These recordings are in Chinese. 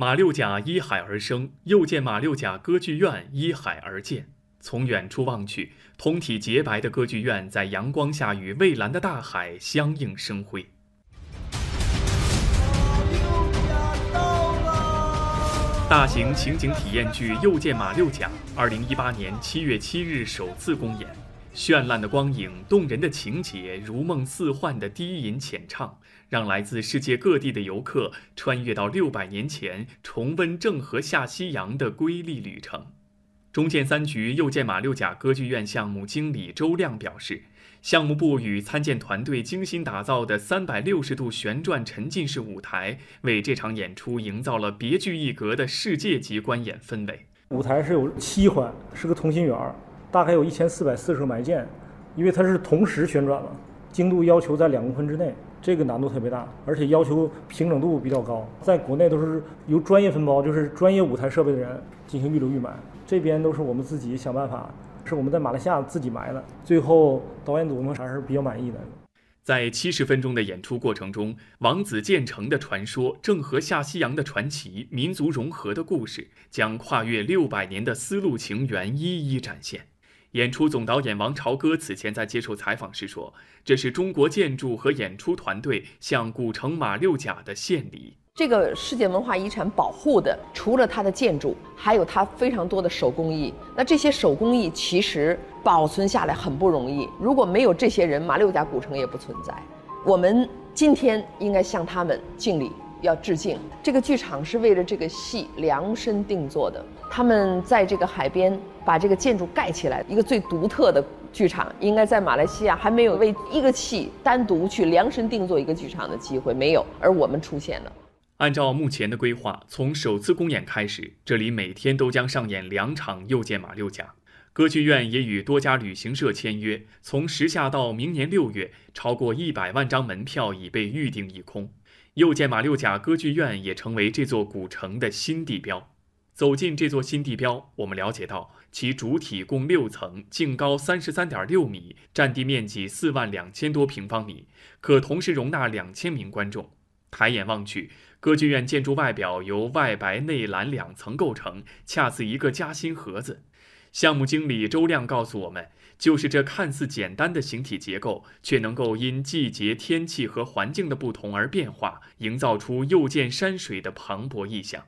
马六甲依海而生，又见马六甲歌剧院依海而建。从远处望去，通体洁白的歌剧院在阳光下与蔚蓝的大海相映生辉。大型情景体验剧《又见马六甲》二零一八年七月七日首次公演，绚烂的光影、动人的情节、如梦似幻的低吟浅唱，让来自世界各地的游客穿越到六百年前，重温郑和下西洋的瑰丽旅程。中建三局又见马六甲歌剧院项目经理周亮表示。项目部与参建团队精心打造的三百六十度旋转沉浸式舞台，为这场演出营造了别具一格的世界级观演氛围。舞台是有七环，是个同心圆，大概有一千四百四十个埋件，因为它是同时旋转了，精度要求在两公分之内，这个难度特别大，而且要求平整度比较高。在国内都是由专业分包，就是专业舞台设备的人进行预留预埋，这边都是我们自己想办法。是我们在马来西亚自己埋的，最后导演组呢还是比较满意的。在七十分钟的演出过程中，王子建成的传说、郑和下西洋的传奇、民族融合的故事，将跨越六百年的丝路情缘一一展现。演出总导演王朝歌此前在接受采访时说：“这是中国建筑和演出团队向古城马六甲的献礼。”这个世界文化遗产保护的，除了它的建筑，还有它非常多的手工艺。那这些手工艺其实保存下来很不容易。如果没有这些人，马六甲古城也不存在。我们今天应该向他们敬礼，要致敬。这个剧场是为了这个戏量身定做的。他们在这个海边把这个建筑盖起来，一个最独特的剧场，应该在马来西亚还没有为一个戏单独去量身定做一个剧场的机会，没有。而我们出现了。按照目前的规划，从首次公演开始，这里每天都将上演两场《又见马六甲》。歌剧院也与多家旅行社签约，从时下到明年六月，超过一百万张门票已被预订一空。《又见马六甲》歌剧院也成为这座古城的新地标。走进这座新地标，我们了解到，其主体共六层，净高三十三点六米，占地面积四万两千多平方米，可同时容纳两千名观众。抬眼望去。歌剧院建筑外表由外白内蓝两层构成，恰似一个夹心盒子。项目经理周亮告诉我们，就是这看似简单的形体结构，却能够因季节、天气和环境的不同而变化，营造出又见山水的磅礴意象。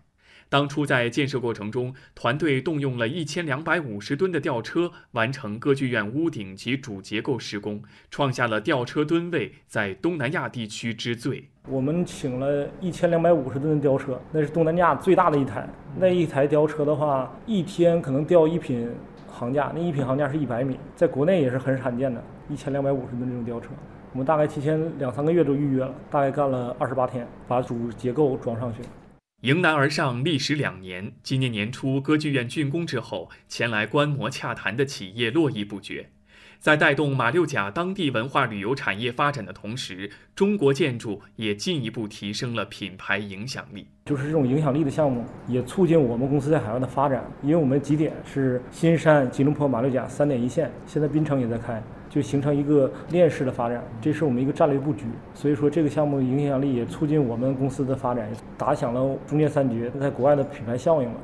当初在建设过程中，团队动用了一千两百五十吨的吊车，完成歌剧院屋顶及主结构施工，创下了吊车吨位在东南亚地区之最。我们请了一千两百五十吨的吊车，那是东南亚最大的一台。那一台吊车的话，一天可能吊一品行架，那一品行架是一百米，在国内也是很罕见的。一千两百五十吨这种吊车，我们大概提前两三个月就预约了，大概干了二十八天，把主结构装上去。迎难而上，历时两年。今年年初，歌剧院竣工之后，前来观摩洽谈的企业络绎不绝。在带动马六甲当地文化旅游产业发展的同时，中国建筑也进一步提升了品牌影响力。就是这种影响力的项目，也促进我们公司在海外的发展。因为我们几点是新山、吉隆坡、马六甲三点一线，现在槟城也在开。就形成一个链式的发展，这是我们一个战略布局。所以说，这个项目影响力也促进我们公司的发展，打响了中建三绝在国外的品牌效应了。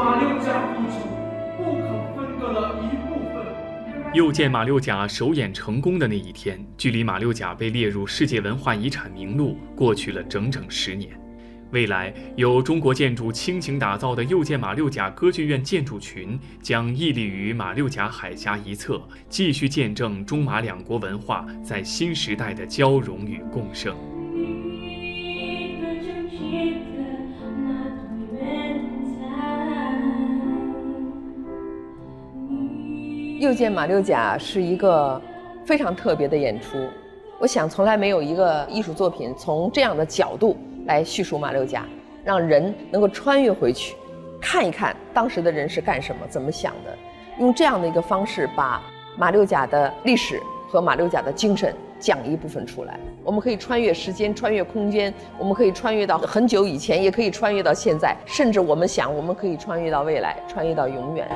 马六甲古城不可分割的一部分。又见马六甲首演成功的那一天，距离马六甲被列入世界文化遗产名录过去了整整十年。未来由中国建筑倾情打造的又见马六甲歌剧院建筑群，将屹立于马六甲海峡一侧，继续见证中马两国文化在新时代的交融与共生。又见马六甲是一个非常特别的演出，我想从来没有一个艺术作品从这样的角度。来叙述马六甲，让人能够穿越回去，看一看当时的人是干什么、怎么想的，用这样的一个方式把马六甲的历史和马六甲的精神讲一部分出来。我们可以穿越时间、穿越空间，我们可以穿越到很久以前，也可以穿越到现在，甚至我们想，我们可以穿越到未来，穿越到永远。